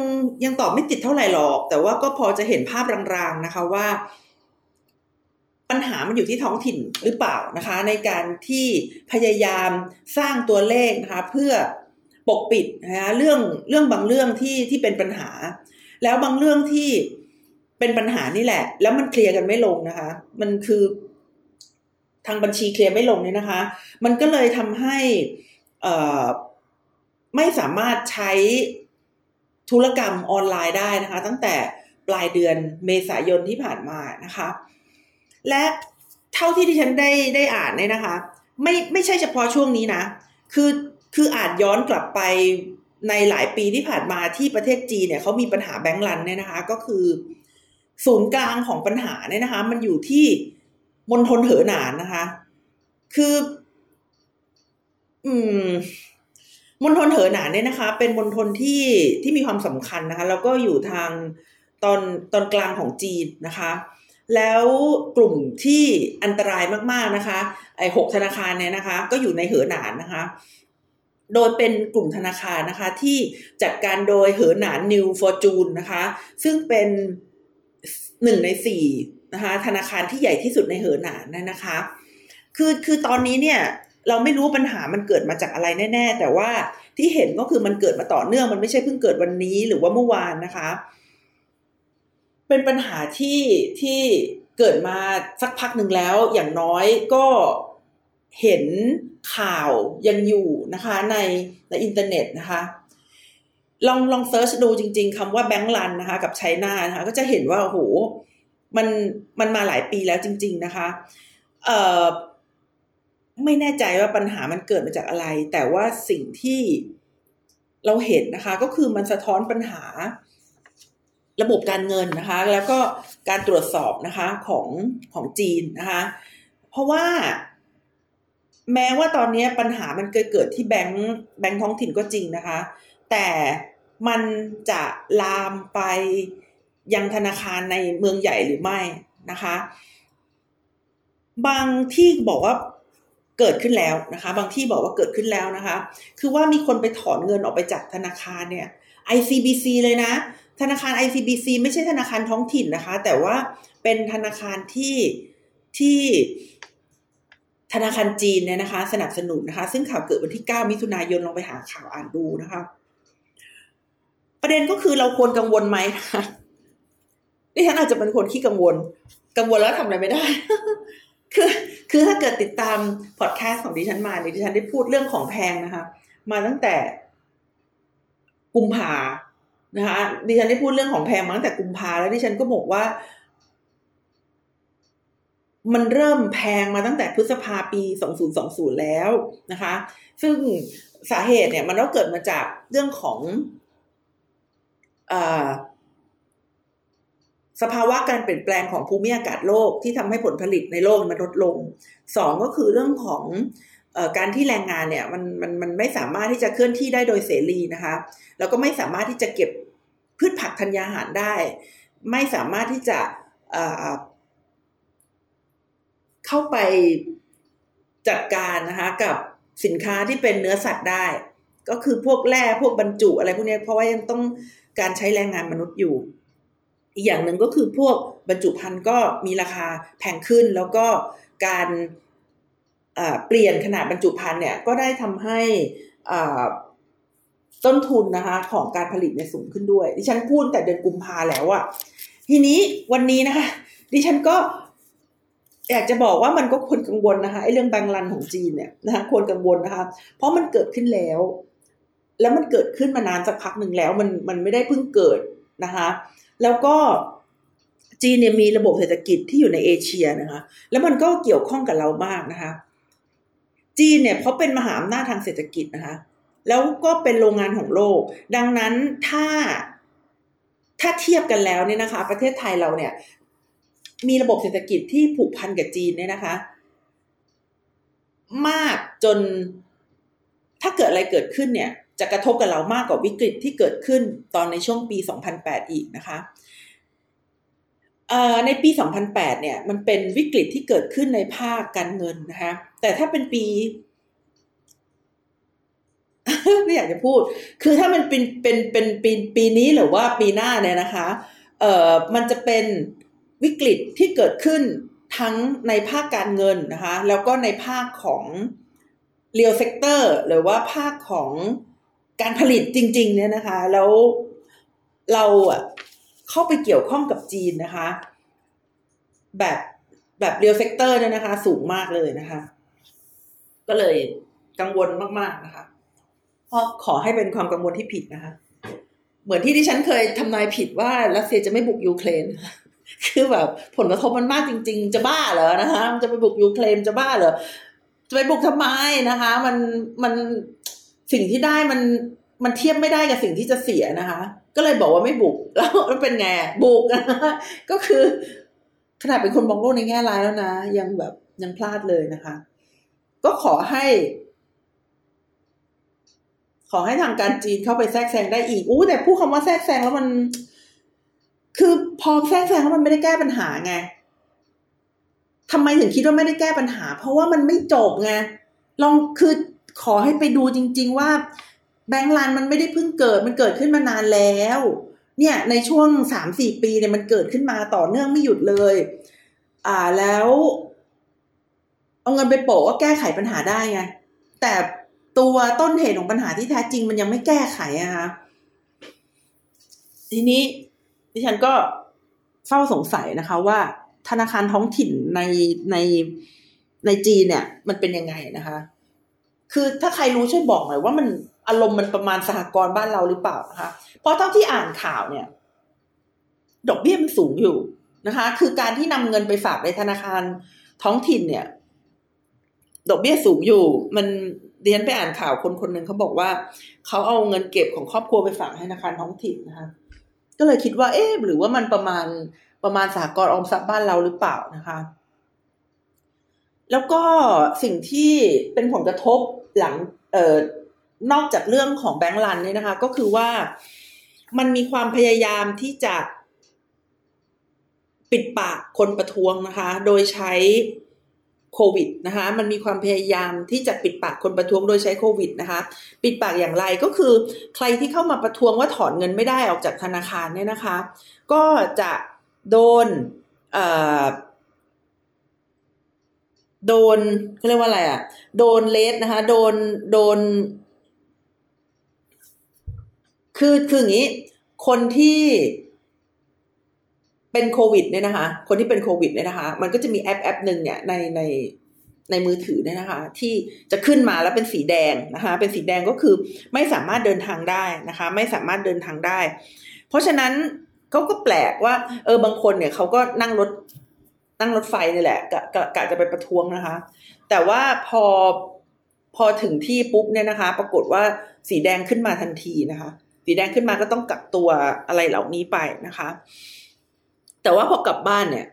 ยังตอบไม่ติดเท่าไหร่หรอก แต่ว่าก็พอจะเห็นภาพรางๆนะคะว่า ปัญหามันอยู่ที่ท้องถิ่นหรือเปล่านะคะ ในการที่พยายามสร้างตัวเลขนะคะ เพื่อ ปกปิดนะเรื่องเรื่องบางเรื่องที่ที่เป็นปัญหา แล้วบางเรื่องที่เป็นปัญหานี่แหละ แล้วมันเคลียร์กันไม่ลงนะคะ มันคือทางบัญชีเคลียร์ไม่ลงเนี่ยนะคะ มันก็เลยทำให้อ่ไม่สามารถใช้ธุรกรรมออนไลน์ได้นะคะ ตั้งแต่ปลายเดือนเมษายนที่ผ่านมานะคะ และเท่าที่ที่ฉันได้ได้อ่านเนี่ยนะคะ ไม่ไม่ใช่เฉพาะช่วงนี้นะ คือ คืออาจย้อนกลับไปในหลายปีที่ผ่านมาที่ประเทศจีนเนี่ยเขามีปัญหาแบงก์รันเนี่ยนะคะ ก็คือ ศูนย์กลางของปัญหาเนี่ยนะคะ มันอยู่ที่มณฑลเหอหนานนะคะ คือ อืมมณฑลเหอหนานเนี่ยนะคะ เป็นมณฑลที่ที่มีความสำคัญนะคะ แล้วก็อยู่ทางตอนตอนกลางของจีนนะคะ แล้วกลุ่มที่อันตรายมากๆนะคะ ไอ้หกธนาคารเนี่ยนะคะ ก็อยู่ในเหอหนานนะคะ โดยเป็นกลุ่มธนาคารนะคะที่จัดการโดยเหอหนานนิวฟอร์จูนนะคะ ซึ่งเป็นหนึ่งในสี่นะคะธนาคารที่ใหญ่ที่สุดในเหอหนานนะคะ คือคือตอนนี้เนี่ยเราไม่รู้ปัญหามันเกิดมาจากอะไรแน่ ๆ แต่ว่าที่เห็นก็คือมันเกิดมาต่อเนื่องมันไม่ใช่เพิ่งเกิดวันนี้หรือว่าเมื่อวานนะคะ เป็นปัญหาที่ที่เกิดมาสักพักหนึ่งแล้วอย่างน้อยก็เห็น ข่าวยังอยู่นะคะในในอินเทอร์เน็ตนะคะลองลอง search ดูจริง ๆคำว่า bank run นะคะกับ China นะคะก็จะเห็นว่าโอ้โหมันมันมาหลายปีแล้วจริง ๆนะคะเอ่อไม่แน่ใจว่าปัญหามันเกิดมาจากอะไร แต่ว่าสิ่งที่เราเห็นนะคะ ก็คือมันสะท้อนปัญหาระบบการเงินนะคะ แล้วก็การตรวจสอบนะคะของของจีนนะคะ เพราะว่า แม้ว่าตอนนี้ปัญหามันเกิดเกิดที่แบงค์แบงค์ท้องถิ่นก็จริงนะคะ แต่มันจะลามไปยังธนาคารในเมืองใหญ่หรือไม่นะคะ บางที่บอกว่าเกิดขึ้นแล้วนะคะ บางที่บอกว่าเกิดขึ้นแล้วนะคะ คือว่ามีคนไปถอนเงินออกไปจากธนาคารเนี่ย ICBC เลยนะ ธนาคาร ICBC ไม่ใช่ธนาคารท้องถิ่นนะคะ แต่ว่าเป็นธนาคารที่ที่ ธนาคารจีนเนี่ยนะคะ สนับสนุนนะคะ ซึ่งข่าวเกิดวันที่ 9 มิถุนายนลองไปหาข่าวอ่านดูนะคะ ประเด็นก็คือเราควรกังวลไหมนะคะดิฉันอาจจะเป็นคนขี้กังวล กังวลแล้วทำอะไรไม่ได้ คือคือถ้าเกิดติดตามพอดแคสต์ของดิฉันมาเนี่ยดิฉันได้พูดเรื่องของแพงนะคะ มาตั้งแต่กุมภานะคะดิฉันได้พูดเรื่องของแพงมาตั้งแต่กุมภาแล้วดิฉันก็บอกว่า มันเริ่มแพงมาตั้งแต่พฤษภาปี 2020 แล้วนะคะ ซึ่งสาเหตุเนี่ยมันก็เกิดมาจากเรื่องของอ่าสภาวะการเปลี่ยนแปลงของภูมิอากาศโลกที่ทำให้ผลผลิตในโลกมันลดลงสองก็คือเรื่องของออการที่แรงงานเนี่ยมันมันมันไม่สามารถที่จะเคลื่อนที่ได้โดยเสรีนะคะ แล้วก็ไม่สามารถที่จะเก็บพืชผักธัญญาหารได้ ไม่สามารถที่จะ เข้าไปจัดการนะคะกับสินค้าที่เป็นเนื้อสัตว์ได้ ก็คือพวกแร่พวกบรรจุอะไรพวกนี้เพราะว่ายังต้องการใช้แรงงานมนุษย์อยู่ อีกอย่างหนึ่งก็คือพวกบรรจุภัณฑ์ก็มีราคาแพงขึ้นแล้วก็การเปลี่ยนขนาดบรรจุภัณฑ์เนี่ยก็ได้ทำให้ต้นทุนนะคะของการผลิตเนี่ยสูงขึ้นด้วย ดิฉันพูดแต่เดือนกุมภาแล้วอะทีนี้วันนี้นะคะ ดิฉันก็ อยากจะบอกว่ามันก็ควรกังวลนะคะไอ้เรื่องแบงลันของจีนเนี่ยนะคะควรกังวลนะคะ เพราะมันเกิดขึ้นแล้ว แล้วมันเกิดขึ้นมานานสักพักหนึ่งแล้ว มันมันไม่ได้เพิ่งเกิดนะคะ แล้วก็จีนเนี่ยมีระบบเศรษฐกิจที่อยู่ในเอเชียนะคะ แล้วมันก็เกี่ยวข้องกับเรามากนะคะ จีนเนี่ยเขาเป็นมหาอำนาจทางเศรษฐกิจนะคะ แล้วก็เป็นโรงงานของโลก ดังนั้นถ้าถ้าเทียบกันแล้วเนี่ยนะคะ ประเทศไทยเราเนี่ย มีระบบเศรษฐกิจที่ผูกพันกับจีนเนี่ยนะคะ มากจนถ้าเกิดอะไรเกิดขึ้นเนี่ย จะกระทบกับเรามากกว่าวิกฤตที่เกิดขึ้นตอนในช่วงปี 2008 อีกนะคะในปี 2008 เนี่ย มันเป็นวิกฤตที่เกิดขึ้นในภาคการเงินนะคะ แต่ถ้าเป็นปี ไม่อยากจะพูด คือถ้ามันเป็นเป็นเป็นปีปีนี้หรือว่าปีหน้าเนี่ยนะคะ เอ่อ มันจะเป็น วิกฤตที่เกิดขึ้นทั้งในภาคการเงินนะคะ แล้วก็ในภาคของreal sector หรือว่าภาคของการผลิตจริง ๆ เนี่ยนะคะ แล้วเราอะเข้าไปเกี่ยวข้องกับจีนนะคะ แบบแบบ real sector เนี่ยนะคะ สูงมากเลยนะคะ ก็เลยกังวลมาก ๆ นะคะเพราะขอให้เป็นความกังวลที่ผิดนะคะ เหมือนที่ที่ฉันเคยทำนายผิดว่ารัสเซียจะไม่บุกยูเครน คือแบบผลกระทบมันมากจริง ๆ จะบ้าเหรอนะคะมันจะไปบุกยูเครนจะบ้าเหรอจะไปบุกทำไมนะคะ มันมันสิ่งที่ได้มันมันเทียบไม่ได้กับสิ่งที่จะเสียนะคะ ก็เลยบอกว่าไม่บุกแล้วมันเป็นไงบุกก็คือ ขนาดเป็นคนมองโลกในแง่ร้ายแล้วนะยังแบบยังพลาดเลยนะคะ ก็ขอให้ ขอให้ทางการจีนเข้าไปแทรกแซงได้อีกอู้แต่พูดคำว่าแทรกแซงแล้วมัน คือพอแทรกแซงแล้วมันไม่ได้แก้ปัญหาไงทำไมถึงคิดว่าไม่ได้แก้ปัญหา เพราะว่ามันไม่จบไงลองคือขอให้ไปดูจริง ๆ ว่า แบงก์ลันมันไม่ได้เพิ่งเกิด มันเกิดขึ้นมานานแล้ว เนี่ย ในช่วงสามสี่ปีเนี่ยมันเกิดขึ้นมาต่อเนื่องไม่หยุดเลย อ่าแล้ว เอาเงินไปโปะว่าแก้ไขปัญหาได้ไงแต่ตัวต้นเหตุของปัญหาที่แท้จริงมันยังไม่แก้ไขอะคะทีนี้ ดิฉันก็เฝ้าสงสัยนะคะว่าธนาคารท้องถิ่นในในในจีนเนี่ย มันเป็นยังไงนะคะ คือถ้าใครรู้ช่วยบอกหน่อยว่ามันอารมณ์มันประมาณสหกรณ์บ้านเราหรือเปล่านะคะ เพราะเท่าที่อ่านข่าวเนี่ย ดอกเบี้ยมันสูงอยู่นะคะ คือการที่นำเงินไปฝากในธนาคารท้องถิ่นเนี่ย ดอกเบี้ยสูงอยู่ มันเรียนไปอ่านข่าวคนคนหนึ่งเขาบอกว่า เขาเอาเงินเก็บของครอบครัวไปฝากให้ธนาคารท้องถิ่นนะคะ ก็เลยคิดว่า เอ๊ะหรือว่ามันประมาณประมาณสหกรณ์ออมทรัพย์บ้านเราหรือเปล่านะคะ แล้วก็สิ่งที่เป็นผลกระทบหลังเอ่อนอกจากเรื่องของแบงก์ลันเนี่ยนะคะ ก็คือว่ามันมีความพยายามที่จะปิดปากคนประท้วงนะคะ โดยใช้ โควิดนะคะ มันมีความพยายามที่จะปิดปากคนประท้วงโดยใช้โควิดนะคะ ปิดปากอย่างไรก็คือ ใครที่เข้ามาประท้วงว่าถอนเงินไม่ได้ออกจากธนาคารเนี่ยนะคะ ก็จะโดนโดนเขาเรียกว่าอะไรอะ โดนเลสนะคะ โดนโดน คือคืออย่างนี้ คนที่ เป็นโควิดเนี่ยนะคะ คนที่เป็นโควิดเนี่ยนะคะ มันก็จะมีแอปแอปหนึ่งเนี่ยในในในมือถือเนี่ยนะคะ ที่จะขึ้นมาแล้วเป็นสีแดงนะคะ เป็นสีแดงก็คือไม่สามารถเดินทางได้นะคะ ไม่สามารถเดินทางได้ เพราะฉะนั้นเขาก็แปลกว่า เออบางคนเนี่ยเขาก็นั่งรถนั่งรถไฟนี่แหละกะกะกะจะไปประท้วงนะคะ แต่ว่าพอพอถึงที่ปุ๊บเนี่ยนะคะ ปรากฏว่าสีแดงขึ้นมาทันทีนะคะ สีแดงขึ้นมาก็ต้องกักตัวอะไรเหล่านี้ไปนะคะ แต่ว่าพอกลับบ้านเนี่ย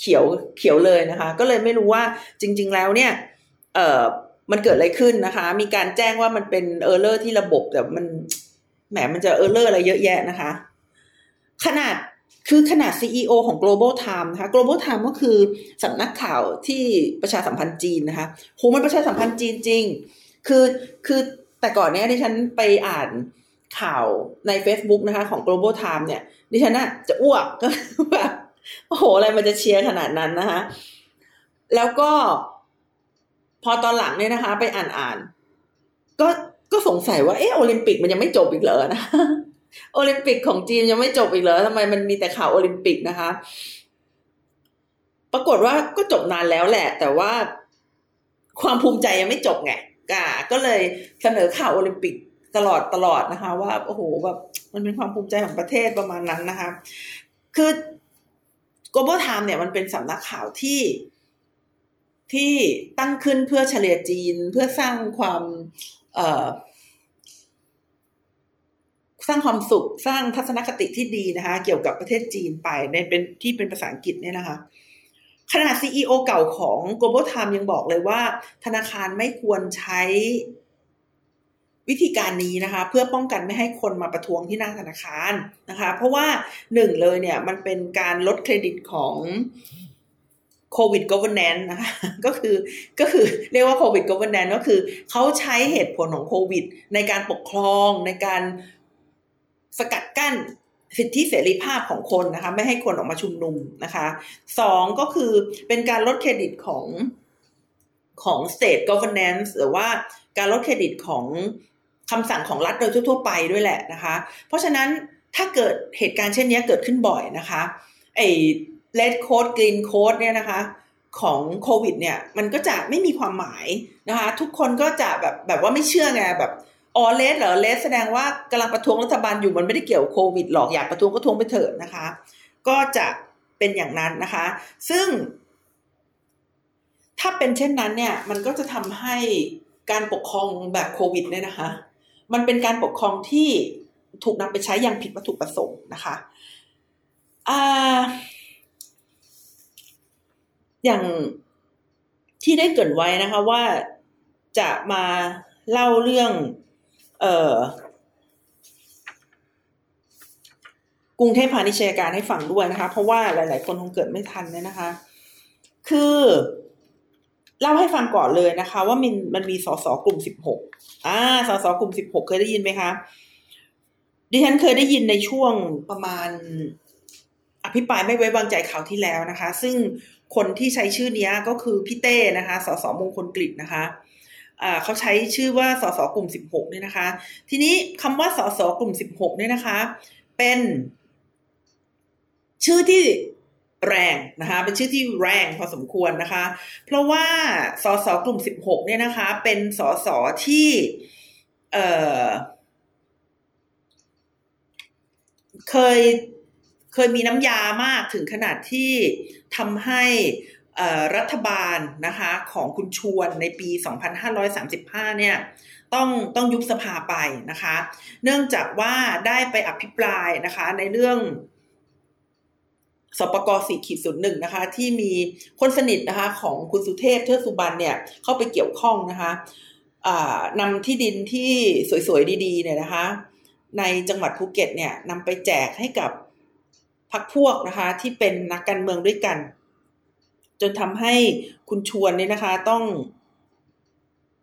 เขียวเขียวเลยนะคะ ก็เลยไม่รู้ว่าจริง ๆ แล้วเนี่ย เออมันเกิดอะไรขึ้นนะคะ มีการแจ้งว่ามันเป็น error ที่ระบบแต่มันแหมมันจะ error อะไรเยอะแยะนะคะ ขนาดคือขนาด CEO ของ Global Time นะคะ Global Time ก็คือสำนักข่าวที่ประชาสัมพันธ์จีนนะคะโหมันประชาสัมพันธ์จีนจริง คือคือแต่ก่อนเนี้ยดิฉันไปอ่าน ข่าวใน Facebook นะคะ ของ Global Time เนี่ย ดิฉันน่ะจะอ้วกก็แบบโอ้โห อะไรมันจะเชียร์ขนาดนั้นนะคะ แล้วก็พอตอนหลังเนี่ยนะคะ ไปอ่านอ่าน ก็ก็สงสัยว่าเออโอลิมปิกมันยังไม่จบอีกเหรอนะโอลิมปิกของจีนยังไม่จบอีกเหรอทำไมมันมีแต่ข่าวโอลิมปิกนะคะ ปรากฏว่าก็จบนานแล้วแหละ แต่ว่าความภูมิใจยังไม่จบไงกาก็เลยเสนอข่าวโอลิมปิก ตลอดตลอดนะคะ ว่าโอ้โหแบบมันเป็นความภูมิใจของประเทศประมาณนั้นนะคะ คือ global time เนี่ยมันเป็นสำนักข่าวที่ที่ตั้งขึ้นเพื่อเฉลี่ยจีนเพื่อสร้างความเอ่อสร้างความสุขสร้างทัศนคติที่ดีนะคะ เกี่ยวกับประเทศจีนไปในเป็นที่เป็นภาษาอังกฤษเนี่ยนะคะขนาด CEO เก่าของ Global Time ยังบอกเลยว่า ธนาคารไม่ควรใช้ วิธีการนี้นะคะ เพื่อป้องกันไม่ให้คนมาประท้วงที่หน้าธนาคารนะคะ เพราะว่าหนึ่งเลยเนี่ยมันเป็นการลดเครดิตของโควิด governance นะคะก็คือก็คือเรียกว่าโควิด governance ก็คือเขาใช้เหตุผลของโควิด ในการปกครองในการสกัดกั้นสิทธิเสรีภาพของคนนะคะไม่ให้คนออกมาชุมนุมนะคะสองก็คือเป็นการลดเครดิตของของ state governance หรือว่าการลดเครดิตของ คำสั่งของรัฐโดยทั่วไปด้วยแหละนะคะ เพราะฉะนั้นถ้าเกิดเหตุการณ์เช่นนี้เกิดขึ้นบ่อยนะคะไอ้ red code green code เนี่ยนะคะของโควิดเนี่ยมันก็จะไม่มีความหมายนะคะ ทุกคนก็จะแบบแบบว่าไม่เชื่อไงแบบอ๋อเลสเหรอเลสแสดงว่ากำลังประท้วงรัฐบาลอยู่มันไม่ได้เกี่ยวโควิดหรอกอยากประท้วงก็ท้วงไปเถิดนะคะ ก็จะเป็นอย่างนั้นนะคะ ซึ่ง ถ้าเป็นเช่นนั้นเนี่ย มันก็จะทำให้การปกครองแบบโควิดเนี่ยนะคะ มันเป็นการปกครองที่ถูกนำไปใช้อย่างผิดวัตถุประสงค์นะคะออย่างที่ได้เกิดไว้นะคะว่าจะมาเล่าเรื่องเออกรุงเทพพาณิชยการให้ฟังด้วยนะคะ เพราะว่าหลาย ๆ คนคงเกิดไม่ทันเนี่ยนะคะ คือ เล่าให้ฟังก่อนเลยนะคะ ว่ามันมันมีสสกลุ่มสิบหกอ่าสสกลุ่มสิบหกเคยได้ยินไหมคะ ดิฉันเคยได้ยินในช่วงประมาณ อภิปรายไม่ไว้วางใจข่าวที่แล้วนะคะ ซึ่งคนที่ใช้ชื่อนี้ก็คือพี่เต้นะคะ สสมงคลกฤษนะคะเขาใช้ชื่อว่าสสกลุ่มสิบหกเนี่ยนะคะ ทีนี้คำว่าสสกลุ่มสิบหกเนี่ยนะคะ เป็นชื่อที่ แรงนะคะเป็นชื่อที่แรงพอสมควรนะคะ เพราะว่าสสกลุ่มสิบหกเนี่ยนะคะ เป็นสสที่เออเคยเคยมีน้ำยามากถึงขนาดที่ทำให้รัฐบาลนะคะของคุณชวนในปี 2535 เนี่ยต้องต้องยุบสภาไปนะคะ เนื่องจากว่าได้ไปอภิปรายนะคะในเรื่อง สปกสี่ขีดศูนย์หนึ่งนะคะ ที่มีคนสนิทนะคะ ของคุณสุเทพเทือกสุบรรณเนี่ยเข้าไปเกี่ยวข้องนะคะนำที่ดินที่สวยๆ ดีๆเนี่ยนะคะ ในจังหวัดภูเก็ตเนี่ยนำไปแจกให้กับพักพวกนะคะ ที่เป็นนักการเมืองด้วยกัน จนทำให้คุณชวนเนี่ยนะคะ ต้อง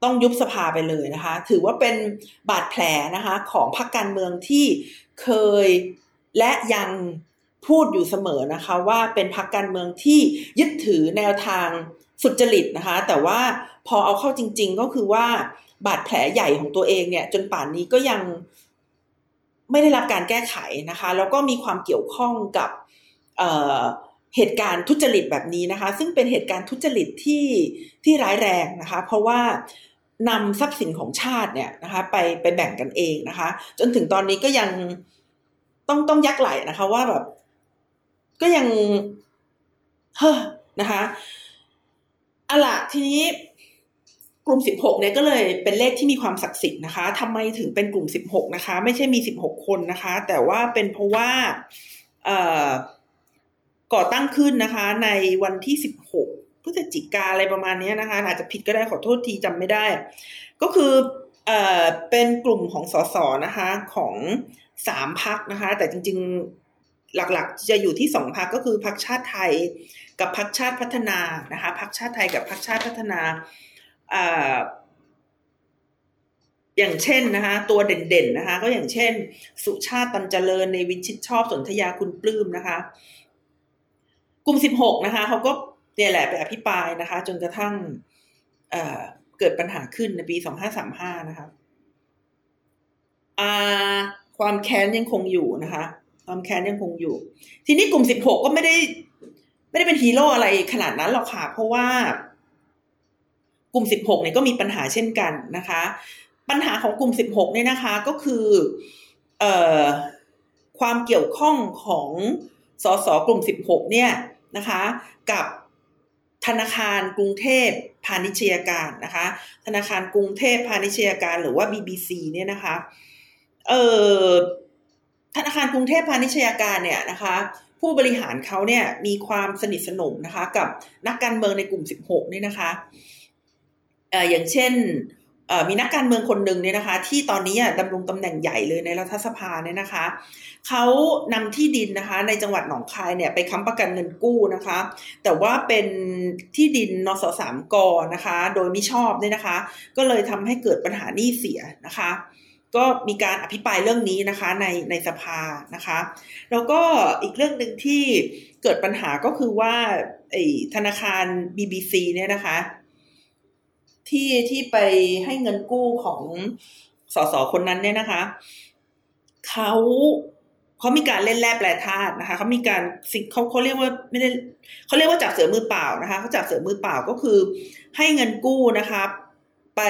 ต้องยุบสภาไปเลยนะคะ ถือว่าเป็นบาดแผลนะคะ ของพรรคการเมืองที่เคยและยัง พูดอยู่เสมอนะคะ ว่าเป็นพรรคการเมืองที่ยึดถือแนวทางสุจริตนะคะ แต่ว่าพอเอาเข้าจริง ๆ ก็คือว่าบาดแผลใหญ่ของตัวเองเนี่ย จนป่านนี้ก็ยังไม่ได้รับการแก้ไขนะคะ แล้วก็มีความเกี่ยวข้องกับเเหตุการณ์ทุจริตแบบนี้นะคะ ซึ่งเป็นเหตุการณ์ทุจริตที่ที่ร้ายแรงนะคะ เพราะว่านำทรัพย์สินของชาติเนี่ยนะคะ ไปไปแบ่งกันเองนะคะ จนถึงตอนนี้ก็ยังต้องต้องยักไหลนะคะ ว่าแบบ ก็ยังเฮ้อนะคะอะล่ะทีนี้กลุ่มสิบหกเนี่ยก็เลยเป็นเลขที่มีความศักดิ์สิทธิ์นะคะทำไมถึงเป็นกลุ่มสิบหกนะคะ ไม่ใช่มีสิบหกคนนะคะ แต่ว่าเป็นเพราะว่าเอ่อก่อตั้งขึ้นนะคะ ในวันที่สิบหกพฤศจิกาอะไรประมาณนี้นะคะ อาจจะผิดก็ได้ขอโทษทีจำไม่ได้ ก็คือเอ่อเป็นกลุ่มของสสนะคะของสามพักนะคะ แต่จริง หลักๆ จะอยู่ที่สองพักก็คือพักชาติไทยกับพักชาติพัฒนานะคะพักชาติไทยกับพักชาติพัฒนาอย่างเช่นนะคะตัวเด่นๆนะคะ ก็อย่างเช่น สุชาติตันเจริญในวิชิตชอบสนธยาคุณปลื้มนะคะ กลุ่มสิบหกนะคะเขาก็เนี่ยแหละไปอภิปรายนะคะ จนกระทั่งเเกิดปัญหาขึ้นในปีสองห้าสามห้านะคะความแค้นยังคงอยู่นะคะ ความแค้นยังคงอยู่ ทีนี้กลุ่มสิบหกก็ไม่ได้ ไม่ได้เป็นฮีโร่อะไรขนาดนั้นหรอกค่ะ เพราะว่ากลุ่มสิบหกเนี่ยก็มีปัญหาเช่นกันนะคะ ปัญหาของกลุ่มสิบหกเนี่ยนะคะ ก็คือเอ่อความเกี่ยวข้องของสสกลุ่มสิบหกเนี่ยนะคะ กับธนาคารกรุงเทพพาณิชยการนะคะ ธนาคารกรุงเทพพาณิชยการหรือว่า BBC เนี่ยนะคะ เอ่อ ธนาคารกรุงเทพพาณิชยการเนี่ยนะคะผู้บริหารเขาเนี่ยมีความสนิทสนมนะคะ กับนักการเมืองในกลุ่ม 16 นี่นะคะเอ่ออย่างเช่นมีนักการเมืองคนหนึ่งเนี่ยนะคะ ที่ตอนนี้ดำรงตำแหน่งใหญ่เลยในรัฐสภาเนี่ยนะคะเขานำที่ดินนะคะ ในจังหวัดหนองคายเนี่ยไปค้ำประกันเงินกู้นะคะ แต่ว่าเป็นที่ดินนสสามกนะคะ โดยม่ชอบเนี่ยนะคะ ก็เลยทำให้เกิดปัญหาหนี้เสียนะคะ ก็มีการอภิปรายเรื่องนี้นะคะในในสภานะคะ แล้วก็อีกเรื่องหนึ่งที่เกิดปัญหาก็คือว่าไอ้ธนาคาร BBC เนี่ยนะคะ ที่ที่ไปให้เงินกู้ของสสคนนั้นเนี่ยนะคะเขาเขามีการเล่นแร่แปรธาตุนะคะเขามีการสิ่งเขาเขาเรียกว่าไม่ได้เขาเรียกว่าจับเสือมือเปล่านะคะเขาจับเสือมือเปล่าก็คือให้เงินกู้นะคะ ไป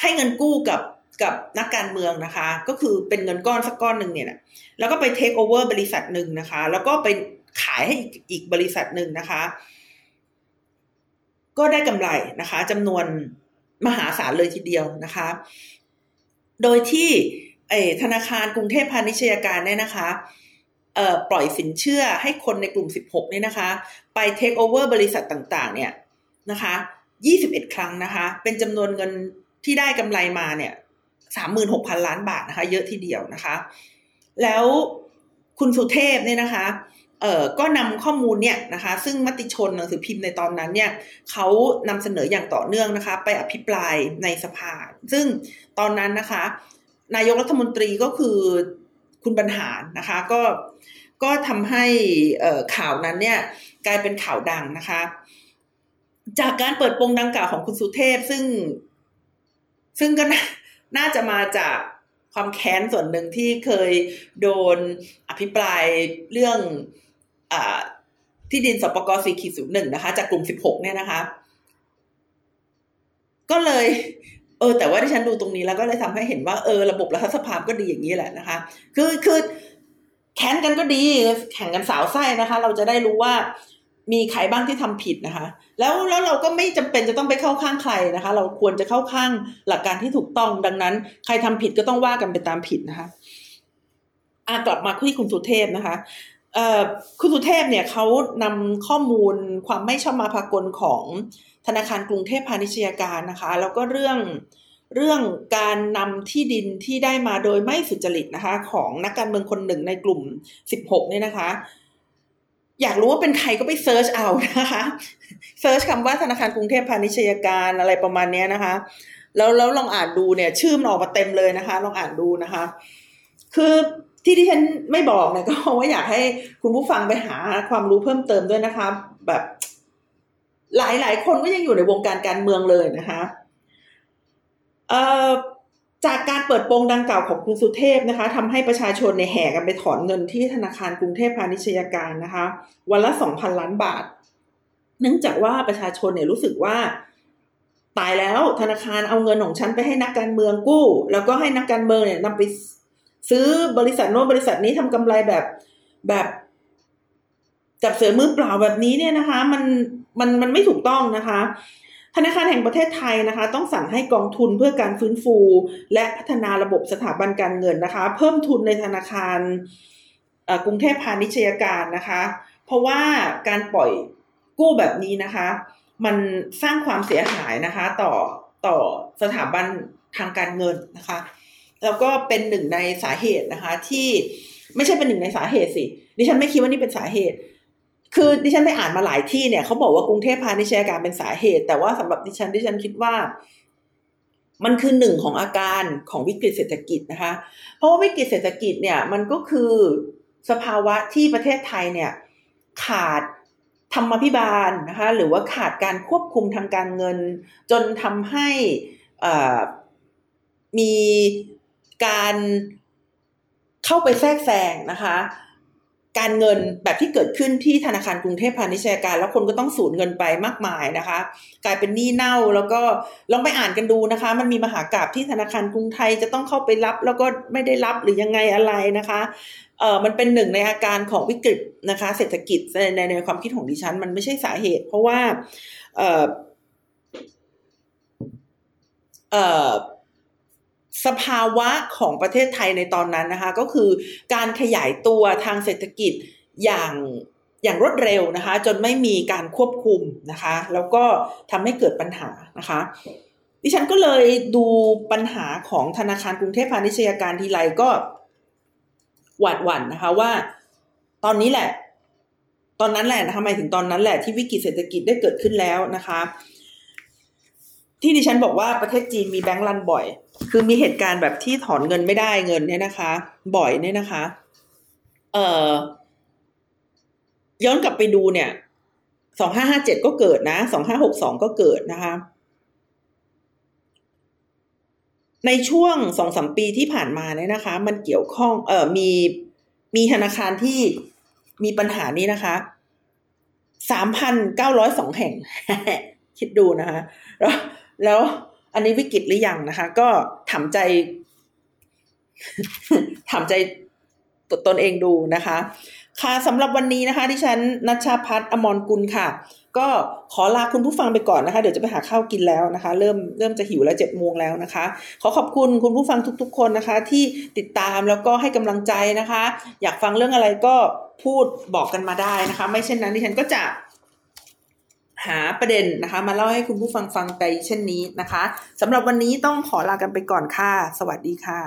ให้เงินกู้กับ กับนักการเมืองนะคะ ก็คือเป็นเงินก้อนสักก้อนหนึ่งเนี่ยแล้วก็ไปเทคโอเวอร์บริษัทหนึ่งนะคะ แล้วก็ไปขายให้อีกบริษัทหนึ่งนะคะ ก็ได้กำไรนะคะจำนวนมหาศาลเลยทีเดียวนะคะ โดยที่ธนาคารกรุงเทพพาณิชยการเนี่ยนะคะปล่อยสินเชื่อให้คนในกลุ่ม 16เนี่ยนะคะ ไปเทคโอเวอร์บริษัทต่าง ๆ เนี่ยนะคะ 21 ครั้งนะคะ เป็นจำนวนเงินที่ได้กำไรมาเนี่ย 36,000ล้านบาทนะคะ เยอะทีเดียวนะคะ แล้วคุณสุเทพเนี่ยนะคะเอ่อก็นำข้อมูลเนี่ยนะคะ ซึ่งมติชนหนังสือพิมพ์ในตอนนั้นเนี่ยเขานำเสนออย่างต่อเนื่องนะคะ ไปอภิปรายในสภา ซึ่งตอนนั้นนะคะ นายกรัฐมนตรีก็คือคุณบรรหารนะคะ ก็ก็ทำให้ข่าวนั้นเนี่ยกลายเป็นข่าวดังนะคะ จากการเปิดโปงดังกล่าวของคุณสุเทพซึ่ง ซึ่งก็ น่าจะมาจากความแค้นส่วนหนึ่งที่เคยโดนอภิปรายเรื่องอที่ดินสปกสี่ขีดศูนย์หนึ่งนะคะ จากกลุ่มสิบหกเนี่ยนะคะ ก็เลย เออ แต่ว่าที่ฉันดูตรงนี้แล้วก็เลยทำให้เห็นว่าเออระบบรัฐสภาก็ดีอย่างนี้แหละนะคะ คือคือแค้นกันก็ดีแข่งกันสาวไส้นะคะ เราจะได้รู้ว่า มีใครบ้างที่ทำผิดนะคะ แล้วแล้วเราก็ไม่จำเป็นจะต้องไปเข้าข้างใครนะคะ เราควรจะเข้าข้างหลักการที่ถูกต้อง ดังนั้น ใครทำผิดก็ต้องว่ากันไปตามผิดนะคะอากลับมาที่คุณสุเทพนะคะเอคุณสุเทพเนี่ยเขานำข้อมูลความไม่ชอบมาพากลของธนาคารกรุงเทพพาณิชยการนะคะ แล้วก็เรื่องเรื่องการนำที่ดินที่ได้มาโดยไม่สุจริตนะคะ ของนักการเมืองคนหนึ่งในกลุ่ม 16เนี่ยนะคะ อยากรู้ว่าเป็นใครก็ไป search เอานะคะ search คำว่าธนาคารกรุงเทพพาณิชยการอะไรประมาณนี้นะคะ แล้วแล้วลองอ่านดูเนี่ย ชื่อมันออกมาเต็มเลยนะคะ ลองอ่านดูนะคะ คือที่ที่ฉันไม่บอกเนี่ยก็ว่าอยากให้คุณผู้ฟังไปหาความรู้เพิ่มเติมด้วยนะคะ แบบ หลายหลายคนก็ยังอยู่ในวงการการเมืองเลยนะคะ เอ่อ จากการเปิดโปงดังกล่าวของคุณสุเทพนะคะทำให้ประชาชนในแห่กันไปถอนเงินที่ธนาคารกรุงเทพพาณิชยการนะคะ วันละสองพันล้านบาท เนื่องจากว่าประชาชนเนี่ยรู้สึกว่า ตายแล้วธนาคารเอาเงินของฉันไปให้นักการเมืองกู้ แล้วก็ให้นักการเมืองเนี่ยนำไปซื้อบริษัทโน้นบริษัทนี้ทำกำไรแบบแบบจับเสือมือเปล่าแบบนี้เนี่ยนะคะ มันมันมันไม่ถูกต้องนะคะ ธนาคารแห่งประเทศไทยนะคะ ต้องสั่งให้กองทุนเพื่อการฟื้นฟู และพัฒนาระบบสถาบันการเงินนะคะ เพิ่มทุนในธนาคารกรุงเทพพาณิชยการนะคะ เพราะว่าการปล่อยกู้แบบนี้นะคะ มันสร้างความเสียหายนะคะ ต่อต่อสถาบันทางการเงินนะคะ แล้วก็เป็นหนึ่งในสาเหตุนะคะที่ไม่ใช่เป็นหนึ่งในสาเหตุสิดิฉันไม่คิดว่านี่เป็นสาเหตุ คือดิฉันไปอ่านมาหลายที่เนี่ยเขาบอกว่ากรุงเทพพาณิชยการเป็นสาเหตุ แต่ว่าสำหรับดิฉันดิฉันคิดว่า มันคือหนึ่งของอาการของวิกฤตเศรษฐกิจนะคะ เพราะว่าวิกฤตเศรษฐกิจเนี่ย มันก็คือสภาวะที่ประเทศไทยเนี่ย ขาดธรรมพิบาลนะคะ หรือว่าขาดการควบคุมทางการเงิน จนทำให้มีการเข้าไปแทรกแซงนะคะ การเงินแบบที่เกิดขึ้นที่ธนาคารกรุงเทพพาณิชยการ แล้วคนก็ต้องสูญเงินไปมากมายนะคะ กลายเป็นหนี้เน่าแล้วก็ลองไปอ่านกันดูนะคะ มันมีมหากราบที่ธนาคารกรุงไทยจะต้องเข้าไปรับ แล้วก็ไม่ได้รับหรือยังไงอะไรนะคะเออมันเป็นหนึ่งในอาการของวิกฤตนะคะ เศรษฐกิจในในในความคิดของดิฉัน มันไม่ใช่สาเหตุ เพราะว่า เออเออ สภาวะของประเทศไทยในตอนนั้นนะคะ ก็คือการขยายตัวทางเศรษฐกิจอย่างอย่างรวดเร็วนะคะ จนไม่มีการควบคุมนะคะ แล้วก็ทำให้เกิดปัญหานะคะดิฉันก็เลยดูปัญหาของธนาคารกรุงเทพพาณิชยการทีไรก็หวาดหวั่นนะคะว่า ตอนนี้แหละ ตอนนั้นแหละนะคะหมายถึงตอนนั้นแหละที่วิกฤตเศรษฐกิจได้เกิดขึ้นแล้วนะคะ ที่ดิฉันบอกว่าประเทศจีนมีแบงก์รันบ่อย คือมีเหตุการณ์แบบที่ถอนเงินไม่ได้เงินเนี่ยนะคะ บ่อยเนี่ยนะคะ เอ่อย้อนกลับไปดูเนี่ยสองห้าห้าเจ็ดก็เกิดนะสองห้าหกสองก็เกิดนะคะ ในช่วงสองสามปีที่ผ่านมาเนี่ยนะคะ มันเกี่ยวข้องเอ่อมีมีธนาคารที่มีปัญหานี้นะคะสามพันเก้าร้อยสองแห่ง คิดดูนะคะแล้ว แล้วอันนี้วิกฤตหรือยังนะคะ ก็ถามใจถามใจตนเองดูนะคะ ค่ะสำหรับวันนี้นะคะที่ฉันนัชชาพัฒอมรกุลค่ะ ก็ขอลาคุณผู้ฟังไปก่อนนะคะ เดี๋ยวจะไปหาข้าวกินแล้วนะคะ เริ่มเริ่มจะหิวแล้วเจ็ดโมงแล้วนะคะ ขอขอบคุณคุณผู้ฟังทุก ๆ คนนะคะ ที่ติดตามแล้วก็ให้กำลังใจนะคะ อยากฟังเรื่องอะไรก็พูดบอกกันมาได้นะคะ ไม่เช่นนั้นดิฉันก็จะ หาประเด็นนะคะ มาเล่าให้คุณผู้ฟังฟังไปเช่นนี้นะคะสำหรับวันนี้ต้องขอลากันไปก่อนค่ะ สวัสดีค่ะ